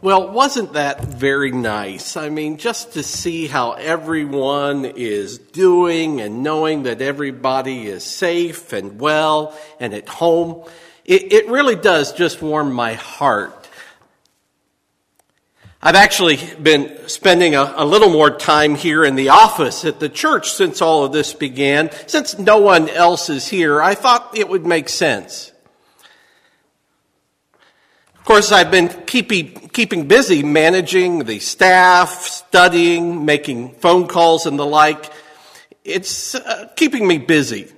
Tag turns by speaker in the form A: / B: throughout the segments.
A: Well, wasn't that very nice? I mean, just to see how everyone is doing and knowing that everybody is safe and well and at home, it, it really does just warm my heart. I've actually been spending a, a, little more time here in the office at the church since all of this began. Since no one else is here, I thought it would make sense. Of course, I've been keeping, keeping busy managing the staff, studying, making phone calls and the like. It's uh, keeping me busy.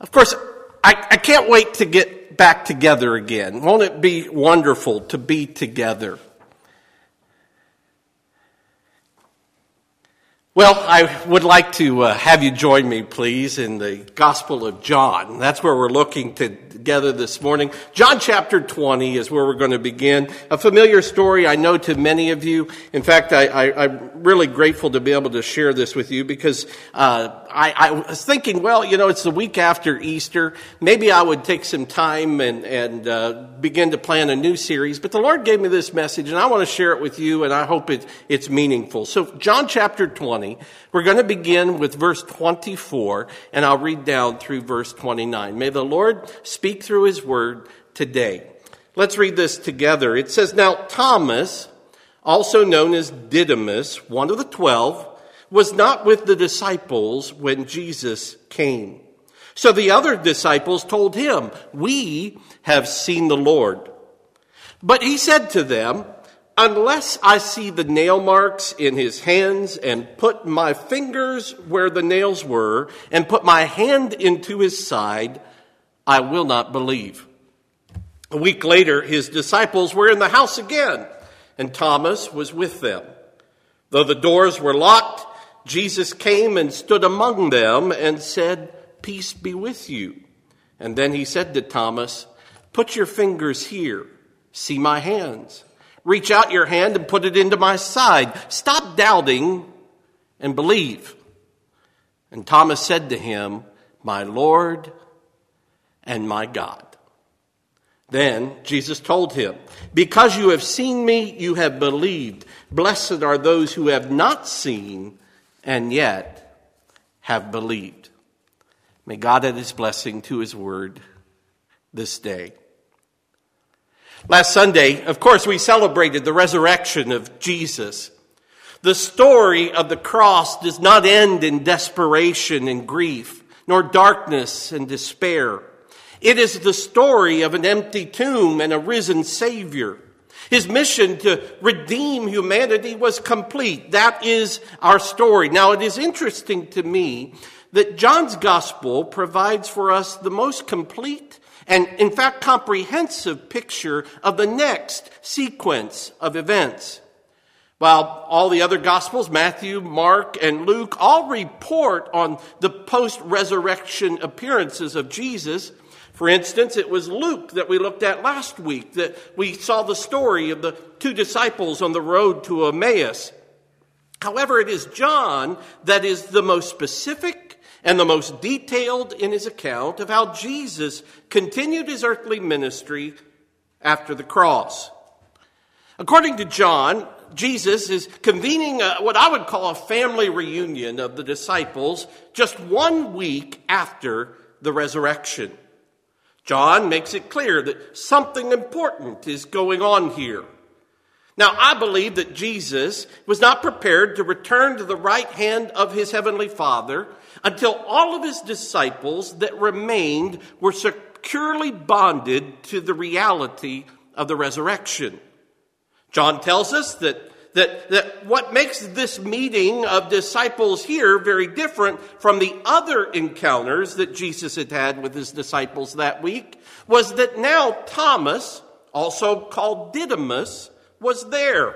A: Of course, I, I can't wait to get back together again. Won't it be wonderful to be together? Well, I would like to uh, have you join me, please, in the Gospel of John. That's where we're looking to, together this morning. John chapter 20 is where we're going to begin. A familiar story I know to many of you. In fact, I, am really grateful to be able to share this with you because uh, I, I, was thinking, well, you know, it's the week after Easter. Maybe I would take some time and, and uh, begin to plan a new series. But the Lord gave me this message, and I want to share it with you, and I hope it, it's meaningful. So, John chapter 20. 20. We're going to begin with verse 24, and I'll read down through verse 29. May the Lord speak through his word today. Let's read this together. It says, Now Thomas, also known as Didymus, one of the twelve, was not with the disciples when Jesus came. So the other disciples told him, We have seen the Lord. But he said to them, Unless I see the nail marks in his hands and put my fingers where the nails were and put my hand into his side, I will not believe. A week later, his disciples were in the house again, and Thomas was with them. Though the doors were locked, Jesus came and stood among them and said, Peace be with you. And then he said to Thomas, Put your fingers here, see my hands Reach out your hand and put it into my side. Stop doubting and believe. And Thomas said to him, My Lord and my God. Then Jesus told him, Because you have seen me, you have believed. Blessed are those who have not seen and yet have believed. May God add his blessing to his word this day. Last Sunday, of course, we celebrated the resurrection of Jesus. The story of the cross does not end in desperation and grief, nor darkness and despair. It is the story of an empty tomb and a risen Savior. His mission to redeem humanity was complete. That is our story. Now, it is interesting to me that John's gospel provides for us the most complete and in fact comprehensive picture of the next sequence of events. While all the other Gospels, Matthew, Mark, and Luke, all report on the post resurrection appearances of Jesus. For instance, it was Luke that we looked at last week that we saw the story of the two disciples on the road to Emmaus. However, it is John that is the most specific and the most detailed in his account of how Jesus continued his earthly ministry after the cross. According to John, Jesus is convening a, what I would call a family reunion of the disciples just one week after the resurrection. John makes it clear that something important is going on here. Now, I believe that Jesus was not prepared to return to the right hand of his heavenly Father until all of his disciples that remained were securely bonded to the reality of the resurrection. John tells us that that, that what makes this meeting of disciples here very different from the other encounters that Jesus had had with his disciples that week was that now Thomas, also called Didymus, was there.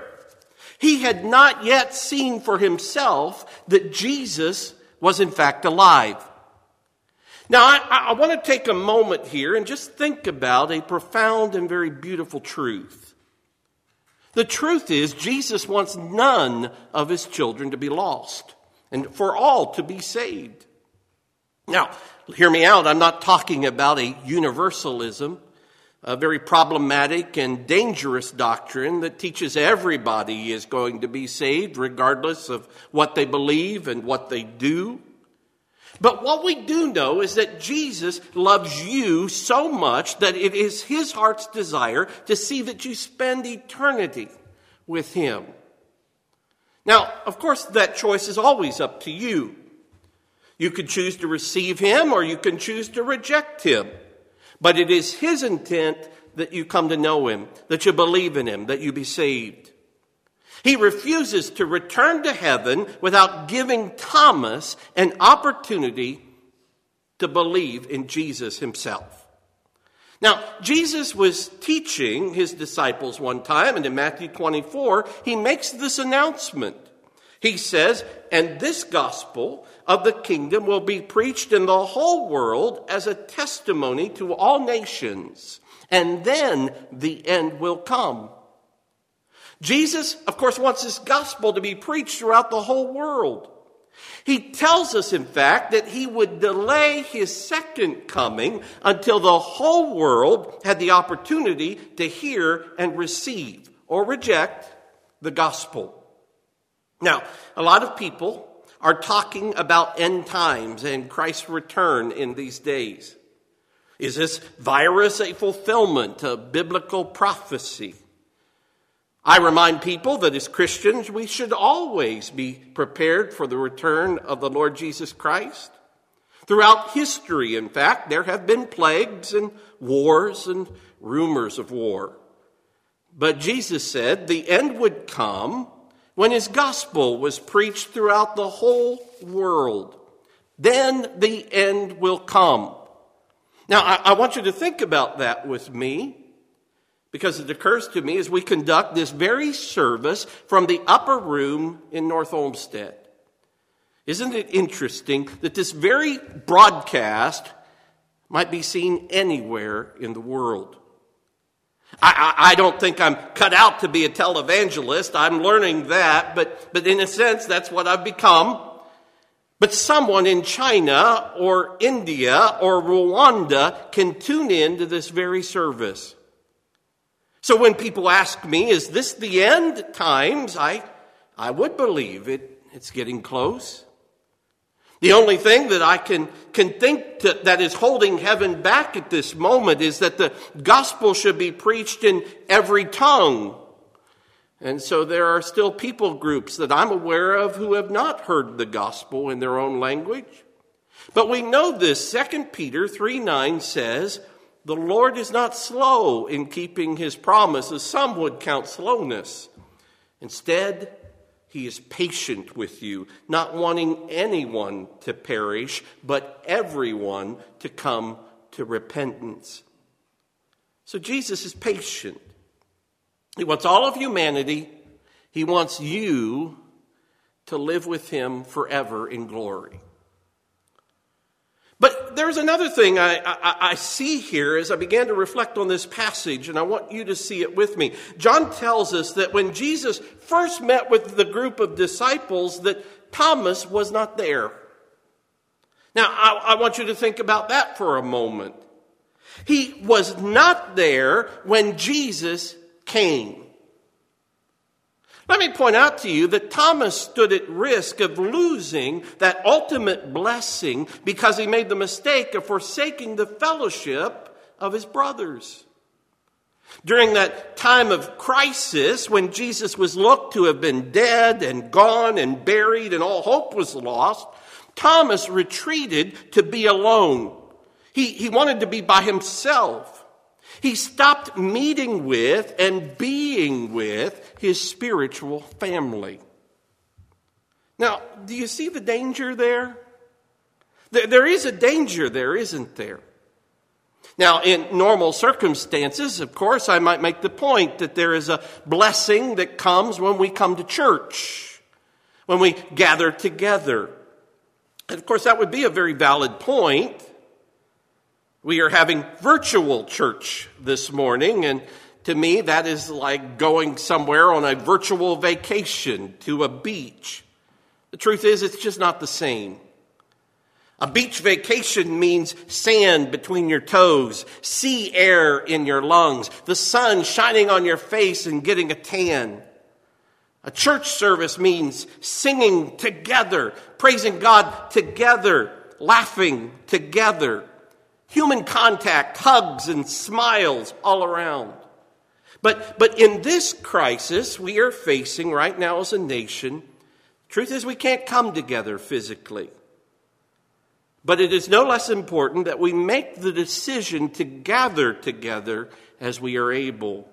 A: He had not yet seen for himself that Jesus was in fact alive. Now, I, I, want to take a moment here and just think about a profound and very beautiful truth. The truth is, Jesus wants none of his children to be lost and for all to be saved. Now, hear me out. I'm not talking about a universalism a very problematic and dangerous doctrine that teaches everybody is going to be saved regardless of what they believe and what they do. But what we do know is that Jesus loves you so much that it is his heart's desire to see that you spend eternity with him. Now, of course, that choice is always up to you. You could choose to receive him or you can choose to reject him. But it is his intent that you come to know him, that you believe in him, that you be saved. He refuses to return to heaven without giving Thomas an opportunity to believe in Jesus himself. Now, Jesus was teaching his disciples one time, and in Matthew 24, he makes this announcement. He says, And this gospel of the kingdom will be preached in the whole world as a testimony to all nations, and then the end will come. Jesus, of course, wants this gospel to be preached throughout the whole world. He tells us, in fact, that he would delay his second coming until the whole world had the opportunity to hear and receive or reject the gospel. Now, a lot of people are talking about end times and Christ's return in these days. Is this virus a fulfillment of biblical prophecy? I remind people that as Christians, we should always be prepared for the return of the Lord Jesus Christ. Throughout history, in fact, there have been plagues and wars and rumors of war. But Jesus said the end would come when his gospel was preached throughout the whole world. Then the end will come. Now, I, I want you to think about that with me because it occurs to me as we conduct this very service from the upper room in North Olmsted. Isn't it interesting that this very broadcast might be seen anywhere in the world? I, I, I, don't think I'm cut out to be a televangelist. I'm learning that, but, but in a sense, that's what I've become. But someone in China or India or Rwanda can tune in to this very service. So when people ask me, is this the end times? I, I would believe it, it's getting close. The only thing that I can, can think to, that is holding heaven back at this moment is that the gospel should be preached in every tongue. And so there are still people groups that I'm aware of who have not heard the gospel in their own language. But we know this. 2 Peter 3 9 says, the Lord is not slow in keeping his promise, as some would count slowness. Instead, he is patient with you, not wanting anyone to perish, but everyone to come to repentance. So Jesus is patient. He wants all of humanity, he wants you to live with him forever in glory. But there's another thing I, I, I, see here as I began to reflect on this passage, and I want you to see it with me. John tells us that when Jesus first met with the group of disciples, that Thomas was not there. Now, I, I want you to think about that for a moment. He was not there when Jesus came. Let me point out to you that Thomas stood at risk of losing that ultimate blessing because he made the mistake of forsaking the fellowship of his brothers. During that time of crisis, when Jesus was looked to have been dead and gone and buried and all hope was lost, Thomas retreated to be alone. He, he wanted to be by himself. He stopped meeting with and being with his spiritual family. Now, do you see the danger there? There is a danger there, isn't there? Now, in normal circumstances, of course, I might make the point that there is a blessing that comes when we come to church, when we gather together. And of course, that would be a very valid point. We are having virtual church this morning, and to me, that is like going somewhere on a virtual vacation to a beach. The truth is, it's just not the same. A beach vacation means sand between your toes, sea air in your lungs, the sun shining on your face and getting a tan. A church service means singing together, praising God together, laughing together, human contact, hugs and smiles all around. But, but in this crisis we are facing right now as a nation, truth is we can't come together physically. But it is no less important that we make the decision to gather together as we are able.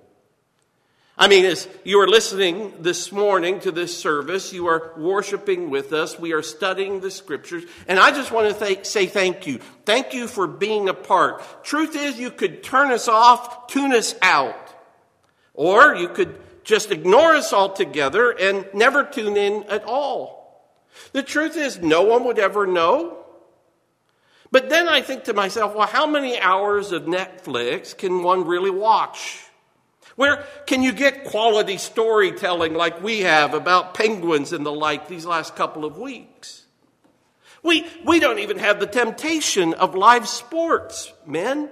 A: I mean, as you are listening this morning to this service, you are worshiping with us, we are studying the scriptures, and I just want to th- say thank you. Thank you for being a part. Truth is, you could turn us off, tune us out, or you could just ignore us altogether and never tune in at all. The truth is, no one would ever know. But then I think to myself, well, how many hours of Netflix can one really watch? Where can you get quality storytelling like we have about penguins and the like these last couple of weeks? We, we don't even have the temptation of live sports, men.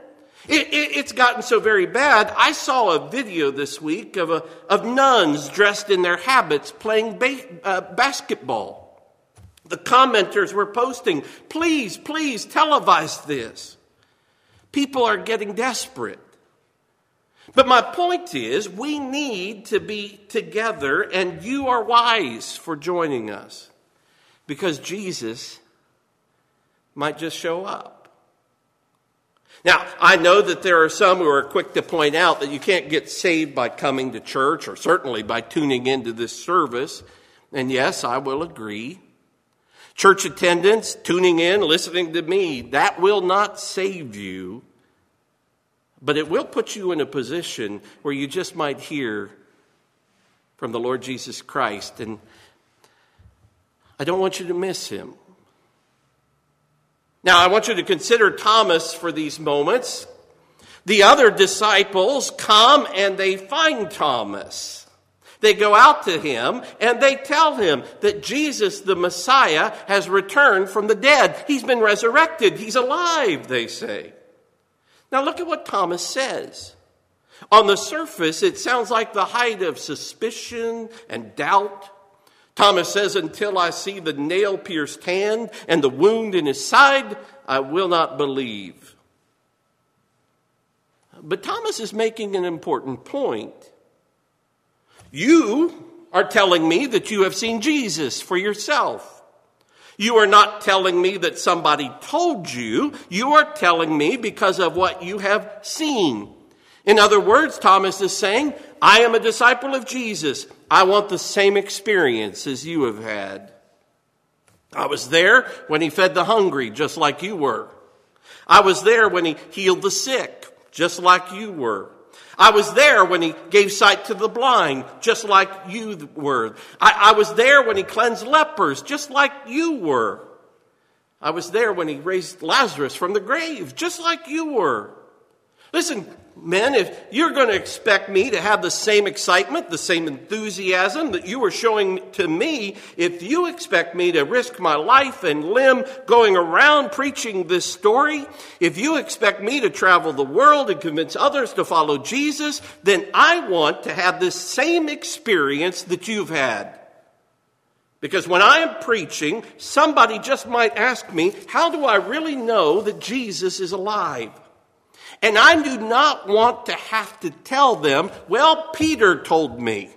A: It, it, it's gotten so very bad. I saw a video this week of, a, of nuns dressed in their habits playing ba- uh, basketball. The commenters were posting, please, please televise this. People are getting desperate. But my point is, we need to be together, and you are wise for joining us because Jesus might just show up. Now, I know that there are some who are quick to point out that you can't get saved by coming to church or certainly by tuning into this service. And yes, I will agree. Church attendance, tuning in, listening to me, that will not save you, but it will put you in a position where you just might hear from the Lord Jesus Christ. And I don't want you to miss him. Now, I want you to consider Thomas for these moments. The other disciples come and they find Thomas. They go out to him and they tell him that Jesus, the Messiah, has returned from the dead. He's been resurrected. He's alive, they say. Now look at what Thomas says. On the surface, it sounds like the height of suspicion and doubt. Thomas says, Until I see the nail pierced hand and the wound in his side, I will not believe. But Thomas is making an important point. You are telling me that you have seen Jesus for yourself. You are not telling me that somebody told you. You are telling me because of what you have seen. In other words, Thomas is saying, I am a disciple of Jesus. I want the same experience as you have had. I was there when he fed the hungry, just like you were. I was there when he healed the sick, just like you were. I was there when he gave sight to the blind, just like you were. I, I, was there when he cleansed lepers, just like you were. I was there when he raised Lazarus from the grave, just like you were. Listen, men, if you're going to expect me to have the same excitement, the same enthusiasm that you were showing to me, if you expect me to risk my life and limb going around preaching this story, if you expect me to travel the world and convince others to follow Jesus, then I want to have this same experience that you've had. Because when I am preaching, somebody just might ask me, how do I really know that Jesus is alive? And I do not want to have to tell them, well, Peter told me,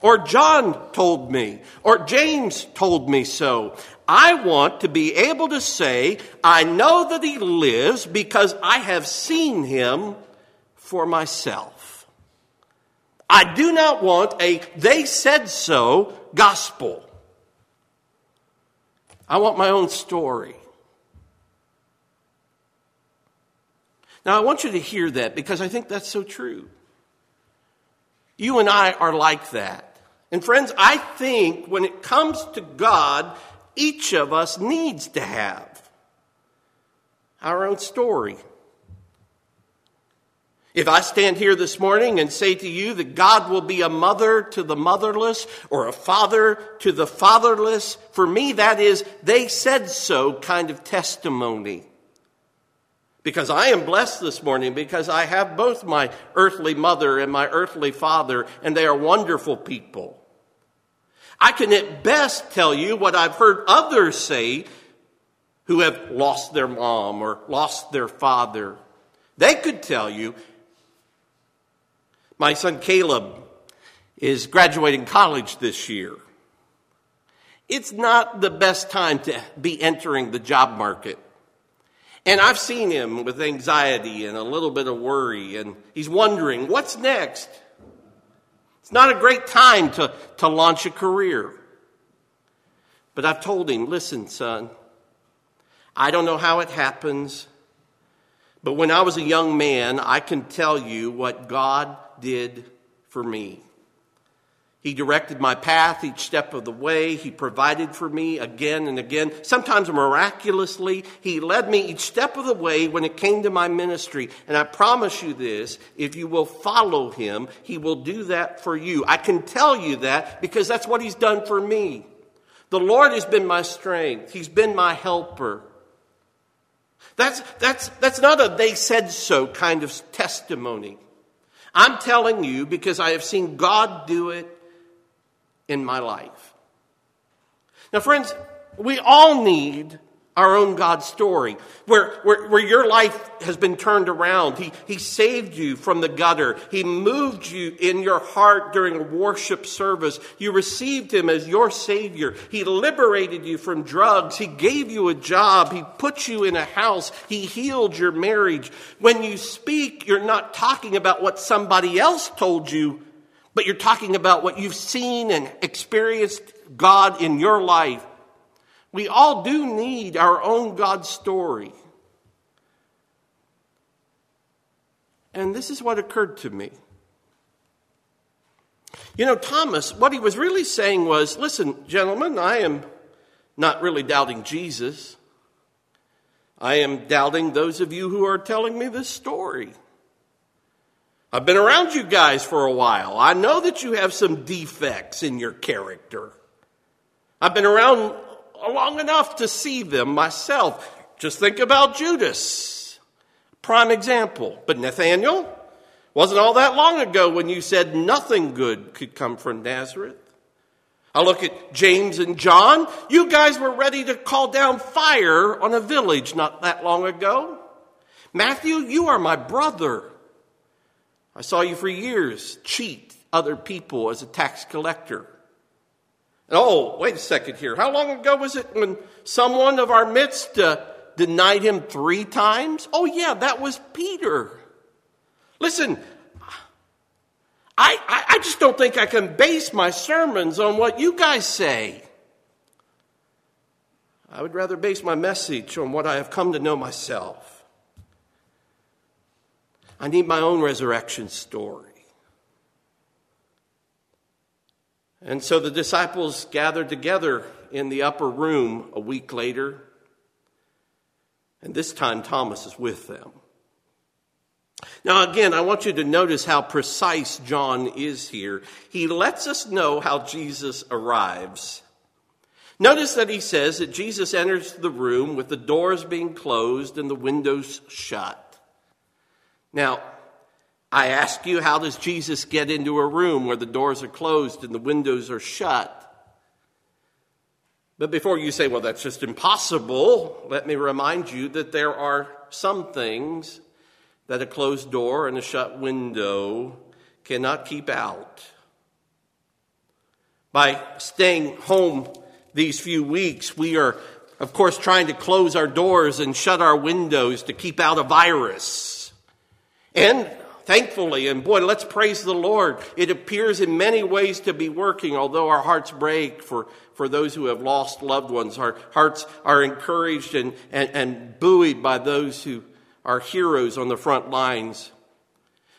A: or John told me, or James told me so. I want to be able to say, I know that he lives because I have seen him for myself. I do not want a they said so gospel. I want my own story. Now, I want you to hear that because I think that's so true. You and I are like that. And friends, I think when it comes to God, each of us needs to have our own story. If I stand here this morning and say to you that God will be a mother to the motherless or a father to the fatherless, for me that is, they said so kind of testimony. Because I am blessed this morning because I have both my earthly mother and my earthly father, and they are wonderful people. I can at best tell you what I've heard others say who have lost their mom or lost their father. They could tell you. My son Caleb is graduating college this year. It's not the best time to be entering the job market. And I've seen him with anxiety and a little bit of worry, and he's wondering, what's next? It's not a great time to, to launch a career. But I've told him, listen, son, I don't know how it happens, but when I was a young man, I can tell you what God did for me. He directed my path each step of the way. He provided for me again and again. Sometimes miraculously, He led me each step of the way when it came to my ministry. And I promise you this if you will follow Him, He will do that for you. I can tell you that because that's what He's done for me. The Lord has been my strength, He's been my helper. That's, that's, that's not a they said so kind of testimony. I'm telling you because I have seen God do it in my life. Now, friends, we all need our own God story, where, where, where your life has been turned around. He, he saved you from the gutter. He moved you in your heart during a worship service. You received Him as your Savior. He liberated you from drugs. He gave you a job. He put you in a house. He healed your marriage. When you speak, you're not talking about what somebody else told you, but you're talking about what you've seen and experienced God in your life. We all do need our own God story. And this is what occurred to me. You know, Thomas, what he was really saying was listen, gentlemen, I am not really doubting Jesus. I am doubting those of you who are telling me this story. I've been around you guys for a while. I know that you have some defects in your character. I've been around long enough to see them myself. Just think about Judas. Prime example. But Nathaniel, wasn't all that long ago when you said nothing good could come from Nazareth. I look at James and John. You guys were ready to call down fire on a village not that long ago. Matthew, you are my brother. I saw you for years cheat other people as a tax collector. Oh, wait a second here. How long ago was it when someone of our midst uh, denied him three times? Oh, yeah, that was Peter. Listen, I, I, I just don't think I can base my sermons on what you guys say. I would rather base my message on what I have come to know myself. I need my own resurrection story. And so the disciples gathered together in the upper room a week later. And this time Thomas is with them. Now, again, I want you to notice how precise John is here. He lets us know how Jesus arrives. Notice that he says that Jesus enters the room with the doors being closed and the windows shut. Now, I ask you, how does Jesus get into a room where the doors are closed and the windows are shut? But before you say, well, that's just impossible, let me remind you that there are some things that a closed door and a shut window cannot keep out. By staying home these few weeks, we are, of course, trying to close our doors and shut our windows to keep out a virus. And Thankfully, and boy, let's praise the Lord. It appears in many ways to be working, although our hearts break for, for those who have lost loved ones. Our hearts are encouraged and, and, and buoyed by those who are heroes on the front lines.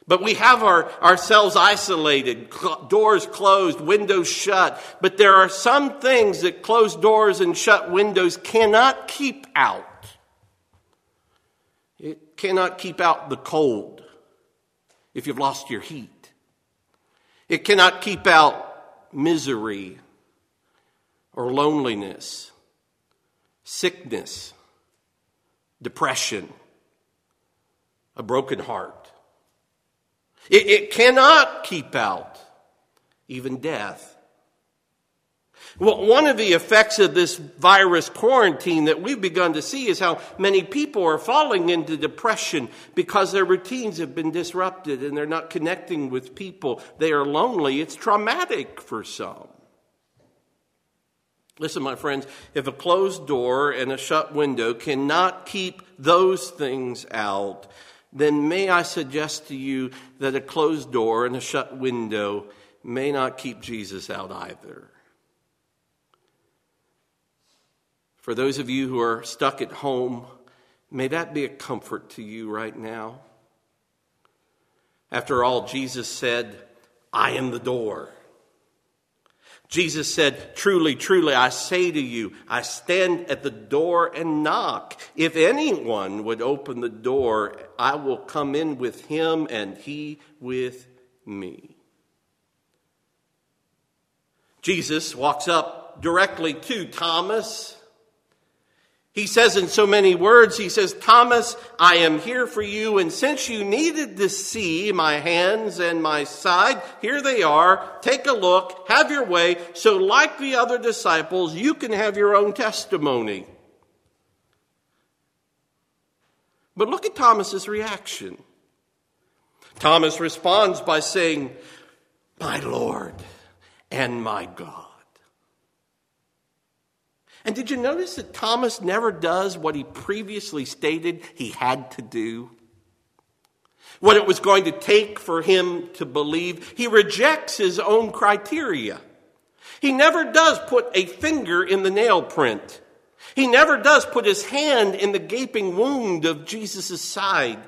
A: But we have our, ourselves isolated, cl- doors closed, windows shut. But there are some things that closed doors and shut windows cannot keep out. It cannot keep out the cold. If you've lost your heat. It cannot keep out misery or loneliness, sickness, depression, a broken heart. It, it cannot keep out even death. Well, one of the effects of this virus quarantine that we've begun to see is how many people are falling into depression because their routines have been disrupted and they're not connecting with people. They are lonely. It's traumatic for some. Listen, my friends, if a closed door and a shut window cannot keep those things out, then may I suggest to you that a closed door and a shut window may not keep Jesus out either. For those of you who are stuck at home, may that be a comfort to you right now. After all, Jesus said, I am the door. Jesus said, Truly, truly, I say to you, I stand at the door and knock. If anyone would open the door, I will come in with him and he with me. Jesus walks up directly to Thomas he says in so many words, he says, Thomas, I am here for you, and since you needed to see my hands and my side, here they are. Take a look, have your way, so like the other disciples, you can have your own testimony. But look at Thomas's reaction. Thomas responds by saying, My Lord and my God. And did you notice that Thomas never does what he previously stated he had to do? What it was going to take for him to believe. He rejects his own criteria. He never does put a finger in the nail print. He never does put his hand in the gaping wound of Jesus' side.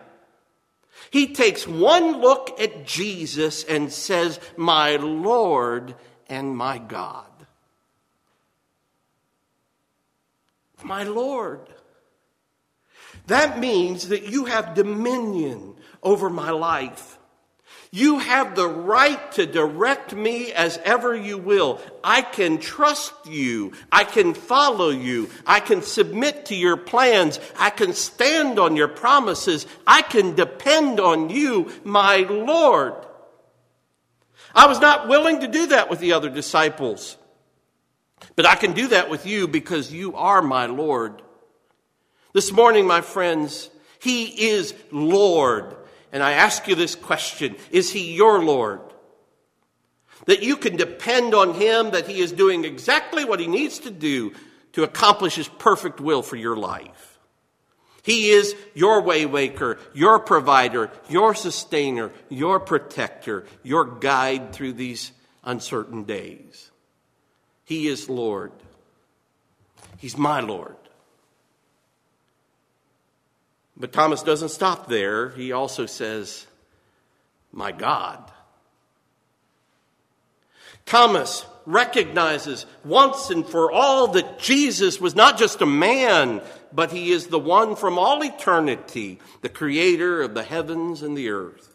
A: He takes one look at Jesus and says, My Lord and my God. My Lord. That means that you have dominion over my life. You have the right to direct me as ever you will. I can trust you. I can follow you. I can submit to your plans. I can stand on your promises. I can depend on you, my Lord. I was not willing to do that with the other disciples. But I can do that with you because you are my Lord. This morning, my friends, He is Lord. And I ask you this question Is He your Lord? That you can depend on Him, that He is doing exactly what He needs to do to accomplish His perfect will for your life. He is your waymaker, your provider, your sustainer, your protector, your guide through these uncertain days. He is Lord. He's my Lord. But Thomas doesn't stop there. He also says, My God. Thomas recognizes once and for all that Jesus was not just a man, but he is the one from all eternity, the creator of the heavens and the earth,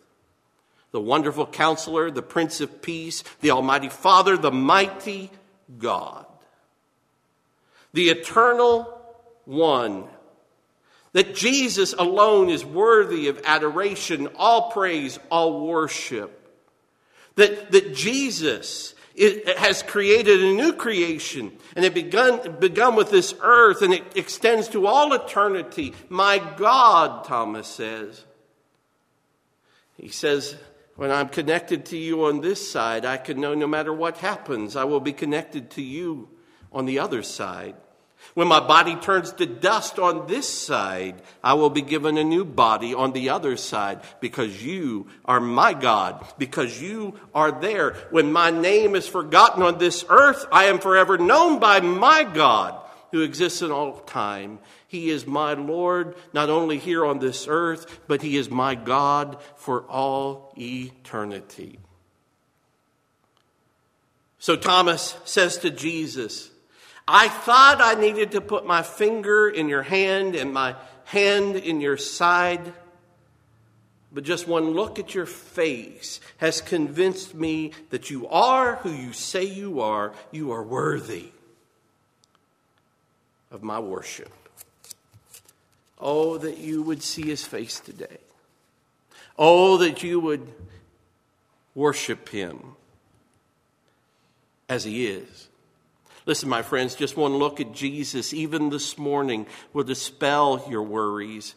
A: the wonderful counselor, the Prince of Peace, the Almighty Father, the mighty God, the eternal one. That Jesus alone is worthy of adoration, all praise, all worship. That, that Jesus has created a new creation and it begun, begun with this earth and it extends to all eternity. My God, Thomas says. He says, when I'm connected to you on this side, I can know no matter what happens, I will be connected to you on the other side. When my body turns to dust on this side, I will be given a new body on the other side because you are my God, because you are there. When my name is forgotten on this earth, I am forever known by my God who exists in all time. He is my Lord, not only here on this earth, but He is my God for all eternity. So Thomas says to Jesus, I thought I needed to put my finger in your hand and my hand in your side. but just one look at your face has convinced me that you are who you say you are. You are worthy of my worship. Oh, that you would see his face today. Oh, that you would worship him as he is. Listen, my friends, just one look at Jesus, even this morning, will dispel your worries,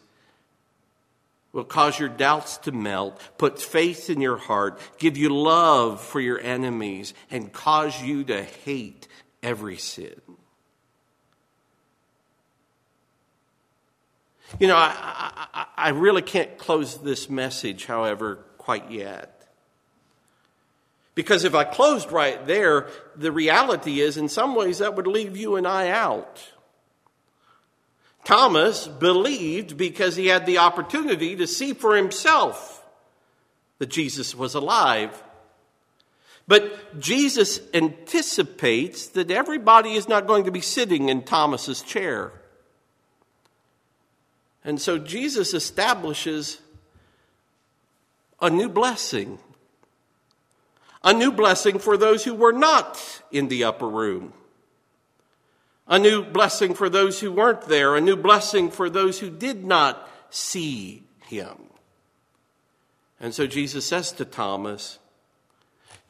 A: will cause your doubts to melt, put faith in your heart, give you love for your enemies, and cause you to hate every sin. You know, I, I, I, really can't close this message, however, quite yet. Because if I closed right there, the reality is, in some ways, that would leave you and I out. Thomas believed because he had the opportunity to see for himself that Jesus was alive. But Jesus anticipates that everybody is not going to be sitting in Thomas's chair. And so Jesus establishes a new blessing. A new blessing for those who were not in the upper room. A new blessing for those who weren't there. A new blessing for those who did not see him. And so Jesus says to Thomas,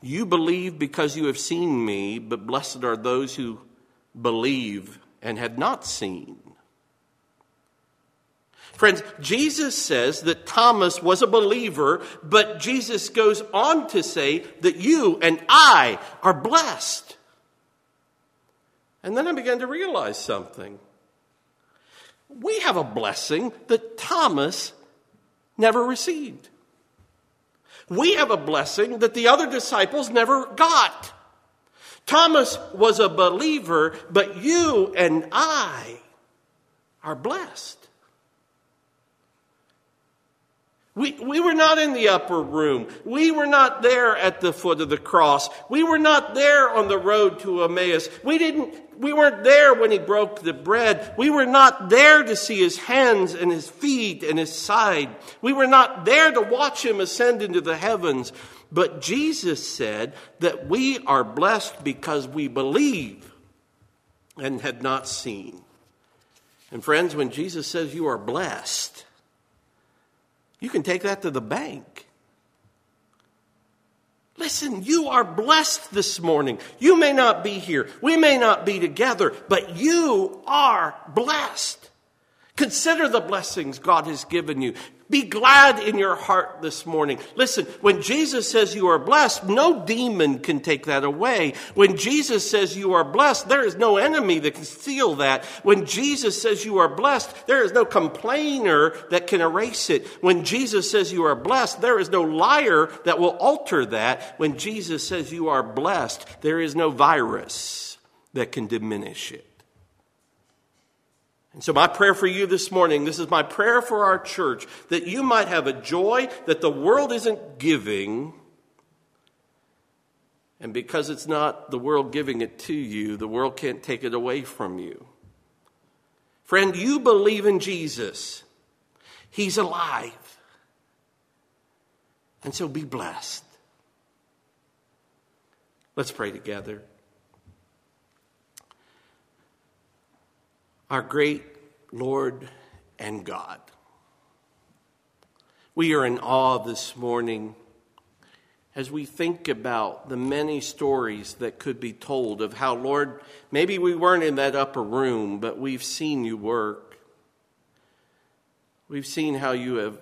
A: You believe because you have seen me, but blessed are those who believe and have not seen. Friends, Jesus says that Thomas was a believer, but Jesus goes on to say that you and I are blessed. And then I began to realize something. We have a blessing that Thomas never received. We have a blessing that the other disciples never got. Thomas was a believer, but you and I are blessed. We, we were not in the upper room. We were not there at the foot of the cross. We were not there on the road to Emmaus. We didn't, we weren't there when he broke the bread. We were not there to see his hands and his feet and his side. We were not there to watch him ascend into the heavens. But Jesus said that we are blessed because we believe and had not seen. And friends, when Jesus says you are blessed, you can take that to the bank. Listen, you are blessed this morning. You may not be here. We may not be together, but you are blessed. Consider the blessings God has given you. Be glad in your heart this morning. Listen, when Jesus says you are blessed, no demon can take that away. When Jesus says you are blessed, there is no enemy that can steal that. When Jesus says you are blessed, there is no complainer that can erase it. When Jesus says you are blessed, there is no liar that will alter that. When Jesus says you are blessed, there is no virus that can diminish it. And so, my prayer for you this morning, this is my prayer for our church, that you might have a joy that the world isn't giving. And because it's not the world giving it to you, the world can't take it away from you. Friend, you believe in Jesus, He's alive. And so be blessed. Let's pray together. Our great Lord and God. We are in awe this morning as we think about the many stories that could be told of how, Lord, maybe we weren't in that upper room, but we've seen you work. We've seen how you have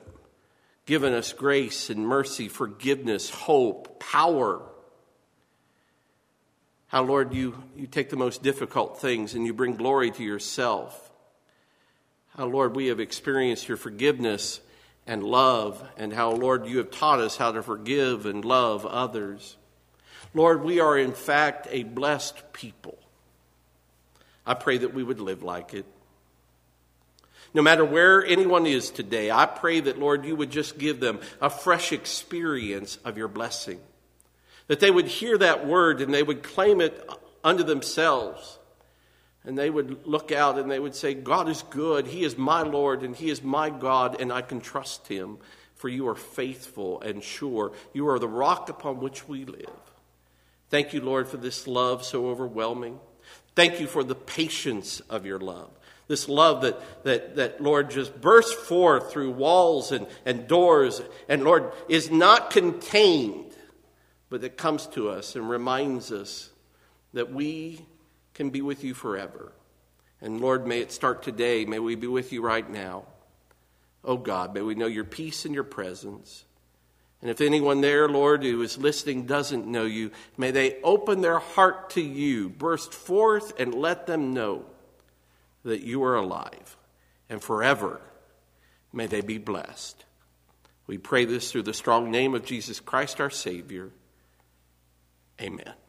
A: given us grace and mercy, forgiveness, hope, power how, Lord, you, you take the most difficult things and you bring glory to yourself. How, Lord, we have experienced your forgiveness and love, and how, Lord, you have taught us how to forgive and love others. Lord, we are in fact a blessed people. I pray that we would live like it. No matter where anyone is today, I pray that, Lord, you would just give them a fresh experience of your blessing that they would hear that word and they would claim it unto themselves. And they would look out and they would say, God is good. He is my Lord and He is my God, and I can trust Him. for you are faithful and sure. You are the rock upon which we live. Thank you, Lord, for this love so overwhelming. Thank you for the patience of your love. This love that, that, that Lord, just bursts forth through walls and, and doors, and Lord, is not contained, but that comes to us and reminds us that we can be with you forever. And Lord, may it start today. May we be with you right now. Oh God, may we know your peace and your presence. And if anyone there, Lord, who is listening doesn't know you, may they open their heart to you, burst forth, and let them know that you are alive. And forever, may they be blessed. We pray this through the strong name of Jesus Christ, our Savior. Amen.